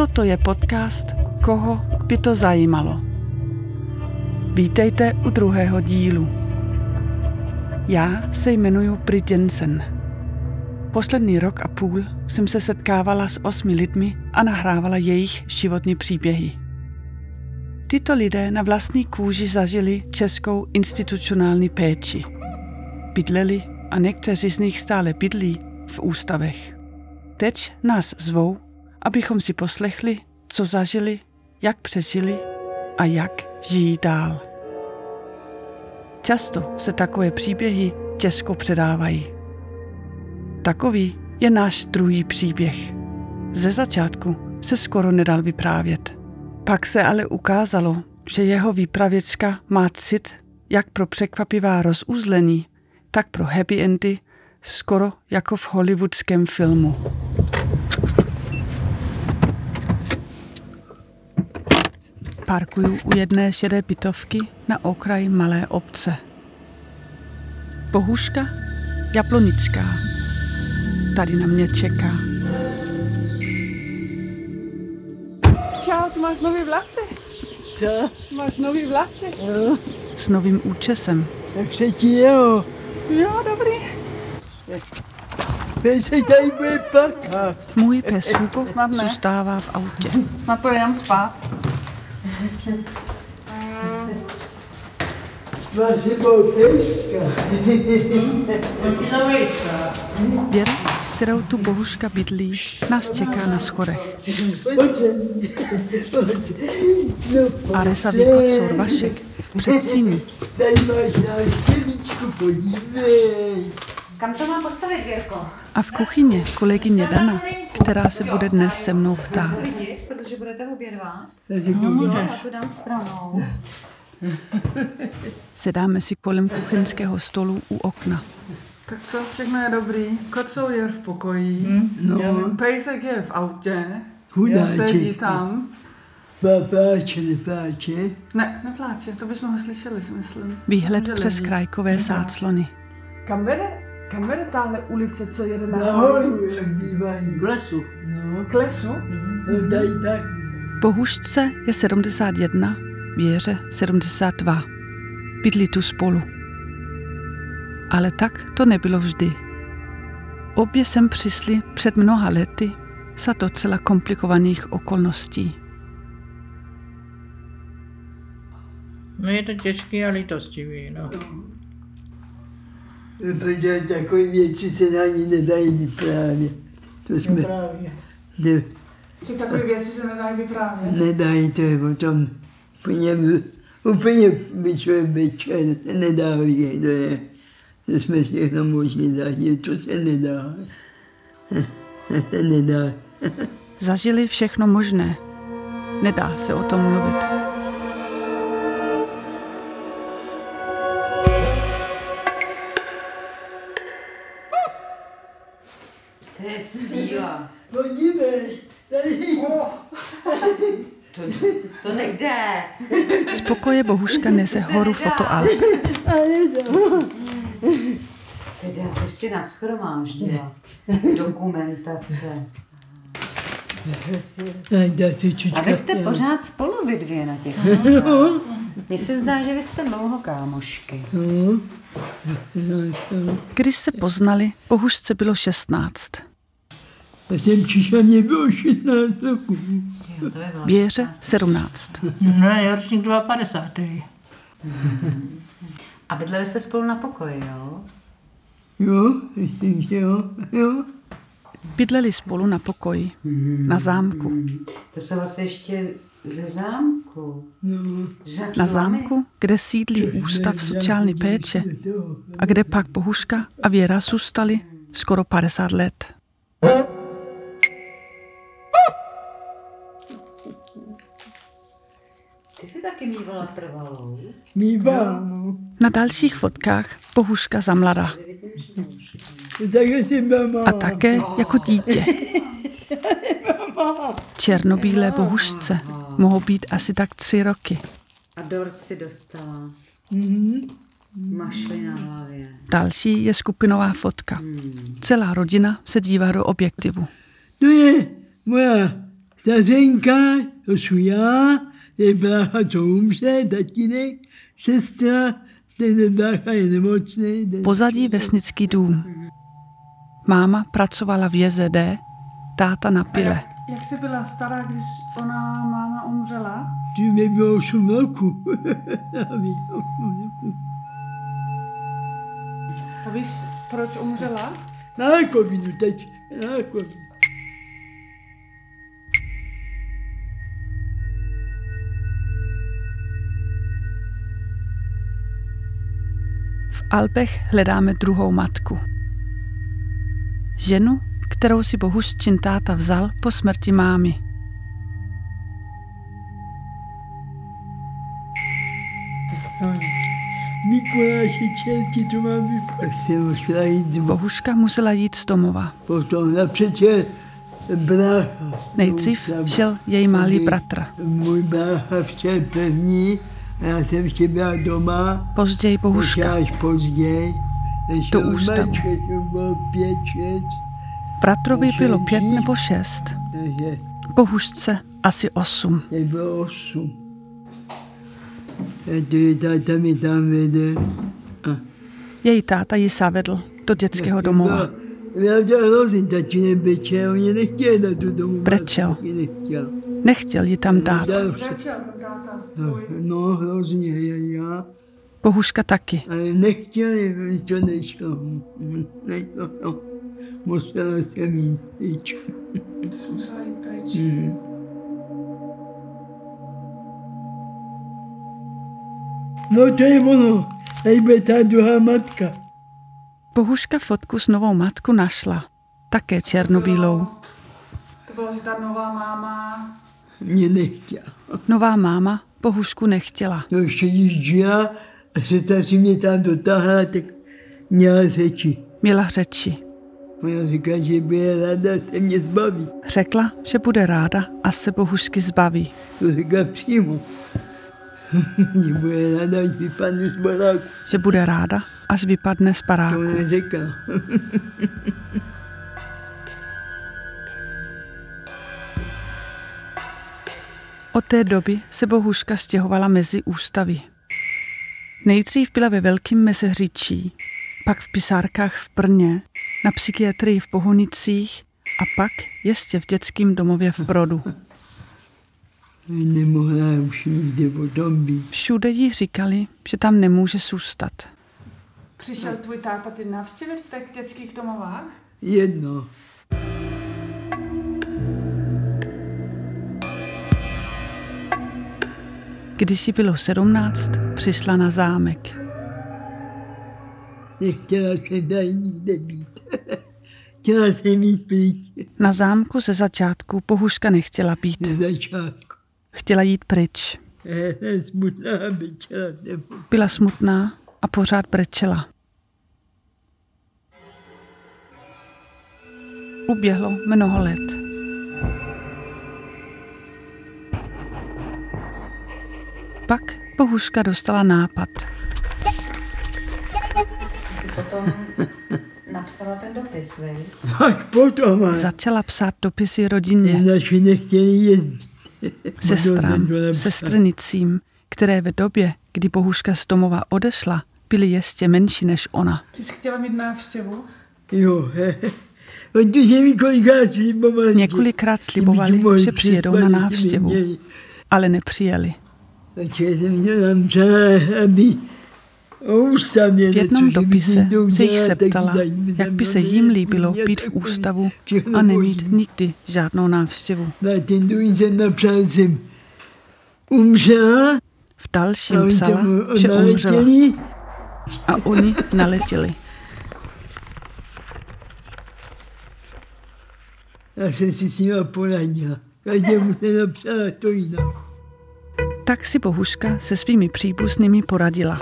Toto je podcast Koho by to zajímalo. Vítejte u druhého dílu. Já se jmenuji Brit Jensen. Poslední rok a půl jsem se setkávala s osmi lidmi a nahrávala jejich životní příběhy. Tyto lidé na vlastní kůži zažili českou institucionální péči. Bydleli a někteří z nich stále bydlí v ústavech. Teď nás zvou, abychom si poslechli, co zažili, jak přežili a jak žijí dál. Často se takové příběhy těžko předávají. Takový je náš druhý příběh. Ze začátku se skoro nedal vyprávět. Pak se ale ukázalo, že jeho výpravěčka má cit jak pro překvapivá rozuzlení, tak pro happy endy, skoro jako v hollywoodském filmu. Parkuju u jedné šedé bytovky na okraji malé obce. Bohuška Jablonická tady na mě čeká. Čau, ty máš nový vlasy. Co? Máš nový vlasy. Jo, S novým účesem. tak se ti jo. Jo, dobrý. Teď se tady bude plakat. Můj pes Hugo zůstává v autě. Snad to jenom spát. Věra, s kterou tu Bohuška bydlí, nás čeká na schodech. A resavý kocor Vašek. Tady máš návštěvičku, podívej. Kam to mám postavit, Jirko? A v kuchyni kolegyně Dana, která se bude dnes se mnou ptát. Protože budete obědvat. No, já to dám stranou. Sedáme si kolem kuchyňského stolu u okna. Tak co, všechno je dobrý. Kocou je v pokoji. No, Pejsek je v autě. Sedí chudáček. tam. Pláče, nepláče. Ne, nepláče, to bychom ho slyšeli, si myslím. Výhled přes krajkové záclony. Kam vede? Kam vede tahle ulice, co jede na Nahoru, jak bývají. K lesu. No, K lesu? no tady taky. Bohušce je 71, Věře 72. Bydlí tu spolu. Ale tak to nebylo vždy. Obě sem přišli před mnoha lety za docela komplikovaných okolností. No je to těžký a litostivý, no. Protože takové věci se na ní nedají vyprávět. To jsme, právě. ne, Že takové věci se nedají vyprávět. nedají, to je o tom úplně, úplně vyčuje večer, se nedá vidět, to je, to jsme všechno možně zažili, to se nedá. To se nedá. Zažili všechno možné. Nedá se o tom mluvit. To, nejde. Z pokoje Bohuška nese horu fotoalb. Teda, to si naschromáždila. Dokumentace. A vy jste pořád spolu vy dvě na těch Mně se zdá, že vy jste dlouho kámošky. Když se poznali, Bohušce bylo 16. Já jsem přišel, mě bylo 16 roků. Jo, to by bylo Věře 17. Ne, já ročník 52. A bydleli jste spolu na pokoji, jo? Jo, myslím, že jo, jo. Bydleli spolu na pokoji, na zámku. To se vlastně ještě ze zámku. No, Na zámku, kde sídlí Ústav sociální péče a kde pak Bohuška a Věra zůstali skoro 50 let. Mývala trvalou. mývám. Na dalších fotkách Bohuška za mladá malá. a také jako dítě. Černobílé Bohušce mohou být asi tak tři roky. A dort si dostala. Mašli na hlavě. Další je skupinová fotka. Celá rodina se dívá do objektivu. To je moja Stařenka, to jsou já, je brácha, co umře, tatínek, sestra, ten brácha je nemocný. Pozadí vesnický dům. Máma pracovala v JZD, táta na pile. Jak jsi byla stará, když ona máma umřela? Ty mi bylo 8 roku. A víš, proč umřela? Na rakovinu teď, na rakovinu. Alpech hledáme druhou matku. Ženu, kterou si Bohuščin táta vzal po smrti mámy. Mikuláši čelky, to mám musela jít Bohuška musela jít z domova. Potom napřečer brácha. Nejdřív šel její malý bratr. Můj brácha šel první, já jsem ještě byla doma. Později Bohuška. Až později. Do to ústavu. Bylo pět, šest. Bratrovi bylo pět nebo šest. Takže Bohušce asi osm. bylo osm. Táta mi tam vede. A Její táta ji zavedl do dětského domova. Já dát do domu. Brečel. Nechtěl. Nechtěl ji tam dát. Táta. No, no hrozně, já, já. Bohuška taky. Ale nechtěli, to nešlo. Nešlo, no. Musela jsem jít pryč. Musela jít pryč. Mhm. No to je ono, tady bude ta druhá matka. Bohuška fotku s novou matku našla. Také černobílou. To byla, že ta nová máma... Mě nechtěla. Nová máma Bohušku nechtěla. No ještě když žila a se ta si mě tam dotáhla, tak měla řeči. Měla řeči. Ona říká, že bude ráda se mě zbavit. Řekla, že bude ráda a se Bohušky zbaví. To říká přímo. že bude ráda, až vypadnu z baráku. Že bude ráda, až vypadne z To paráku. ona. Od té doby se Bohuška stěhovala mezi ústavy. Nejdřív byla ve Velkým Mesehříčí, pak v pisárkách v Brně, na psychiatrii v Pohonicích a pak ještě v dětském domově v Brodu. Nemohla už nikde potom být. Všude jí říkali, že tam nemůže zůstat. Přišel tvůj táta ty navštívit v těch dětských domovách? Jedno. Když jí bylo sedmnáct, přišla na zámek. Nechtěla jsem tady nikde být. Chtěla jsem jít pryč Na zámku ze začátku Bohuška nechtěla být. ze začátku. Chtěla jít pryč. Já jsem smutná, byčela jsem. Byla smutná a pořád brečela. Uběhlo mnoho let. Pak Bohuška dostala nápad. Jsi potom napsala ten dopis, vej? Až potom, ale Začala psát dopisy rodině, naši nechtěli jezdit. sestrám, sestrnicím, které v době, kdy Bohuška z domova odešla, byly ještě menší než ona. Ty jsi chtěla mít návštěvu? Jo, mi kolikrát slibovali. Několikrát slibovali, že přijedou na návštěvu, ale nepřijeli. V jednom dopise se jich zeptala, mi jak by se jim líbilo být v ústavu a nemít nikdy žádnou návštěvu. V dalším psala, tam že umřela a oni naletěli. já jsem si s nima poradila. Každému se napsala to jinak. Tak si Bohuška se svými příbuznými poradila.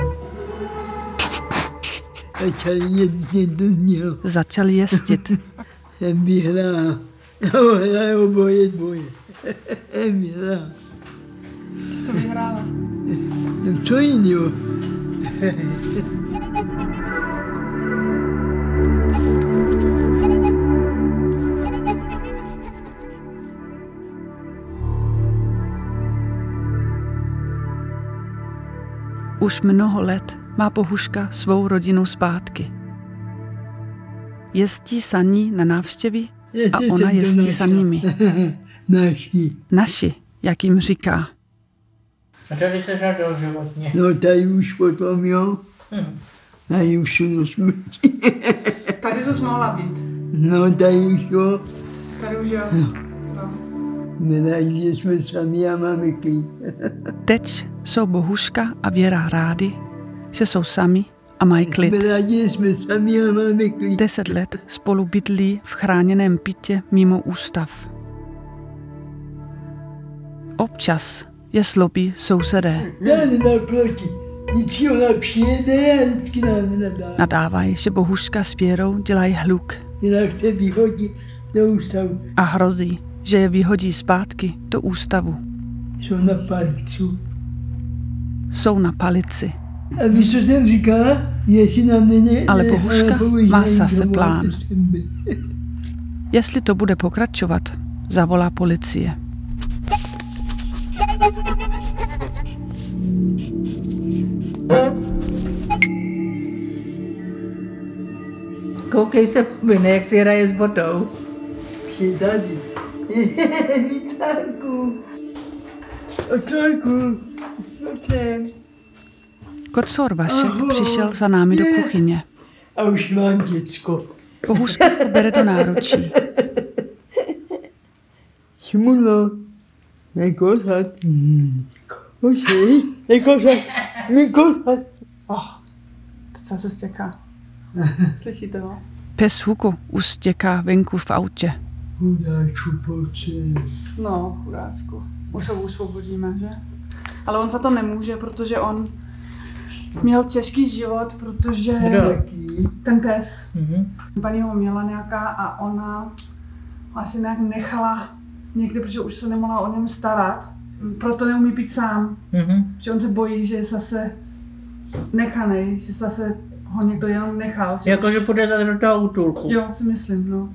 Začali jezdit do něho. Začal jezdit. Jsem vyhrál. Já hraju oboje dvoje. Jsem vyhrál. Ty to vyhrála. No co jiného? Už mnoho let má Bohuška svou rodinu zpátky. Jezdí sa ní na návštěvy a ona jezdí sa nimi. Naši. Naši, jak jim říká. A tady se žádal životně. No tady už potom, jo. Hm. Tady už do smrti. Tady jsi mohla být. No tady už, jo. Tady už jo. No. Nedáš, že jsme sami a máme klid. Teď jsou Bohuška a Věra rádi, že jsou sami a mají klid. Jsme rádi, jsme sami a máme klid. Deset let spolu bydlí v chráněném bytě mimo ústav. Občas je slobí sousedé. Tady naproti. Vždycky ona přijede a vždycky nám nadá. Nadávají, že Bohuška s Věrou dělají hluk Jinak se vyhodí do ústavu. a hrozí, že je vyhodí zpátky do ústavu. Jsou na palcu. Jsou na palici. A víš, co jsem říkala? Jestli nám ne, Ale Bohuška nepoužívají má zase plán. Jestli to bude pokračovat, zavolá policie. Koukej se, Vine, jak si hraje s botou. Je tady. Vítánku. Očárku. Kocor Vašek přišel za námi do kuchyně. A už mám děcko. Ho bere do náručí. Šmulo. Nekosat. Ošej. Nekosat. Nekosat. Oh, to zase stěká. Slyšíte ho? Pes Hugo už stěká venku v autě. Hudáču, pojď. No, chudácku. Už ho usvobodíme, že? Ale on za to nemůže, protože on měl těžký život, protože Kdo? Ten pes, Mhm. paní ho měla nějaká a ona ho asi nějak nechala někde, protože už se nemohla o něm starat. Proto neumí být sám, Mhm. že on se bojí, že je zase nechanej, že zase ho někdo jenom nechal. že Jako, už- že půjde zase do toho útulku. Jo, si myslím, no.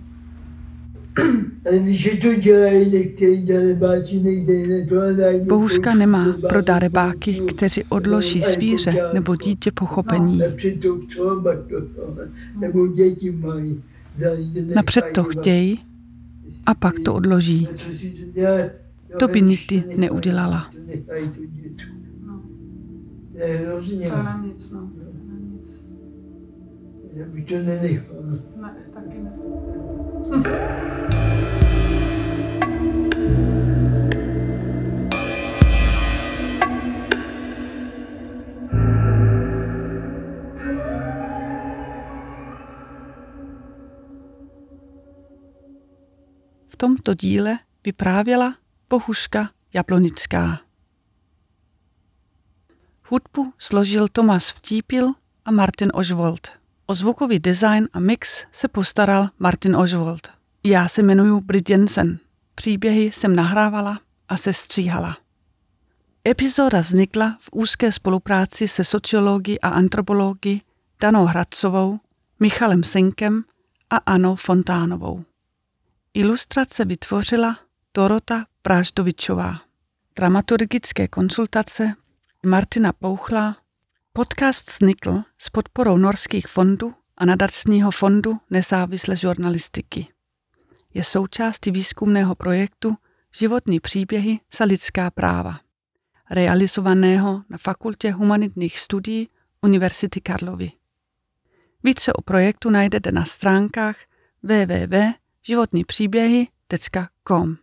Bohuška nemá pro darebáky, kteří odloží zvíře nebo dítě pochopení. Napřed to chtějí a pak to odloží. Si to by nikdy neudělala. No. To je hrozně. Já bych to nenechal. Ne, taky ne. V tomto díle vyprávěla Bohuška Jablonická. Hudbu složil Tomas Vtípil a Martin Ožvold. O zvukový design a mix se postaral Martin Ožvold. Já se jmenuji Brit Jensen. Příběhy jsem nahrávala a se stříhala. Epizoda vznikla v úzké spolupráci se sociologi a antropologi Danou Hradcovou, Michalem Senkem a Anou Fontánovou. Ilustrace vytvořila Dorota Práždovičová. Dramaturgické konsultace Martina Pouchla. Podcast vznikl s podporou norských fondů a nadačního fondu nezávislé žurnalistiky. Je součástí výzkumného projektu Životní příběhy za lidská práva, realizovaného na Fakultě humanitních studií Univerzity Karlovy. Více o projektu najdete na stránkách www životnípříběhy.com.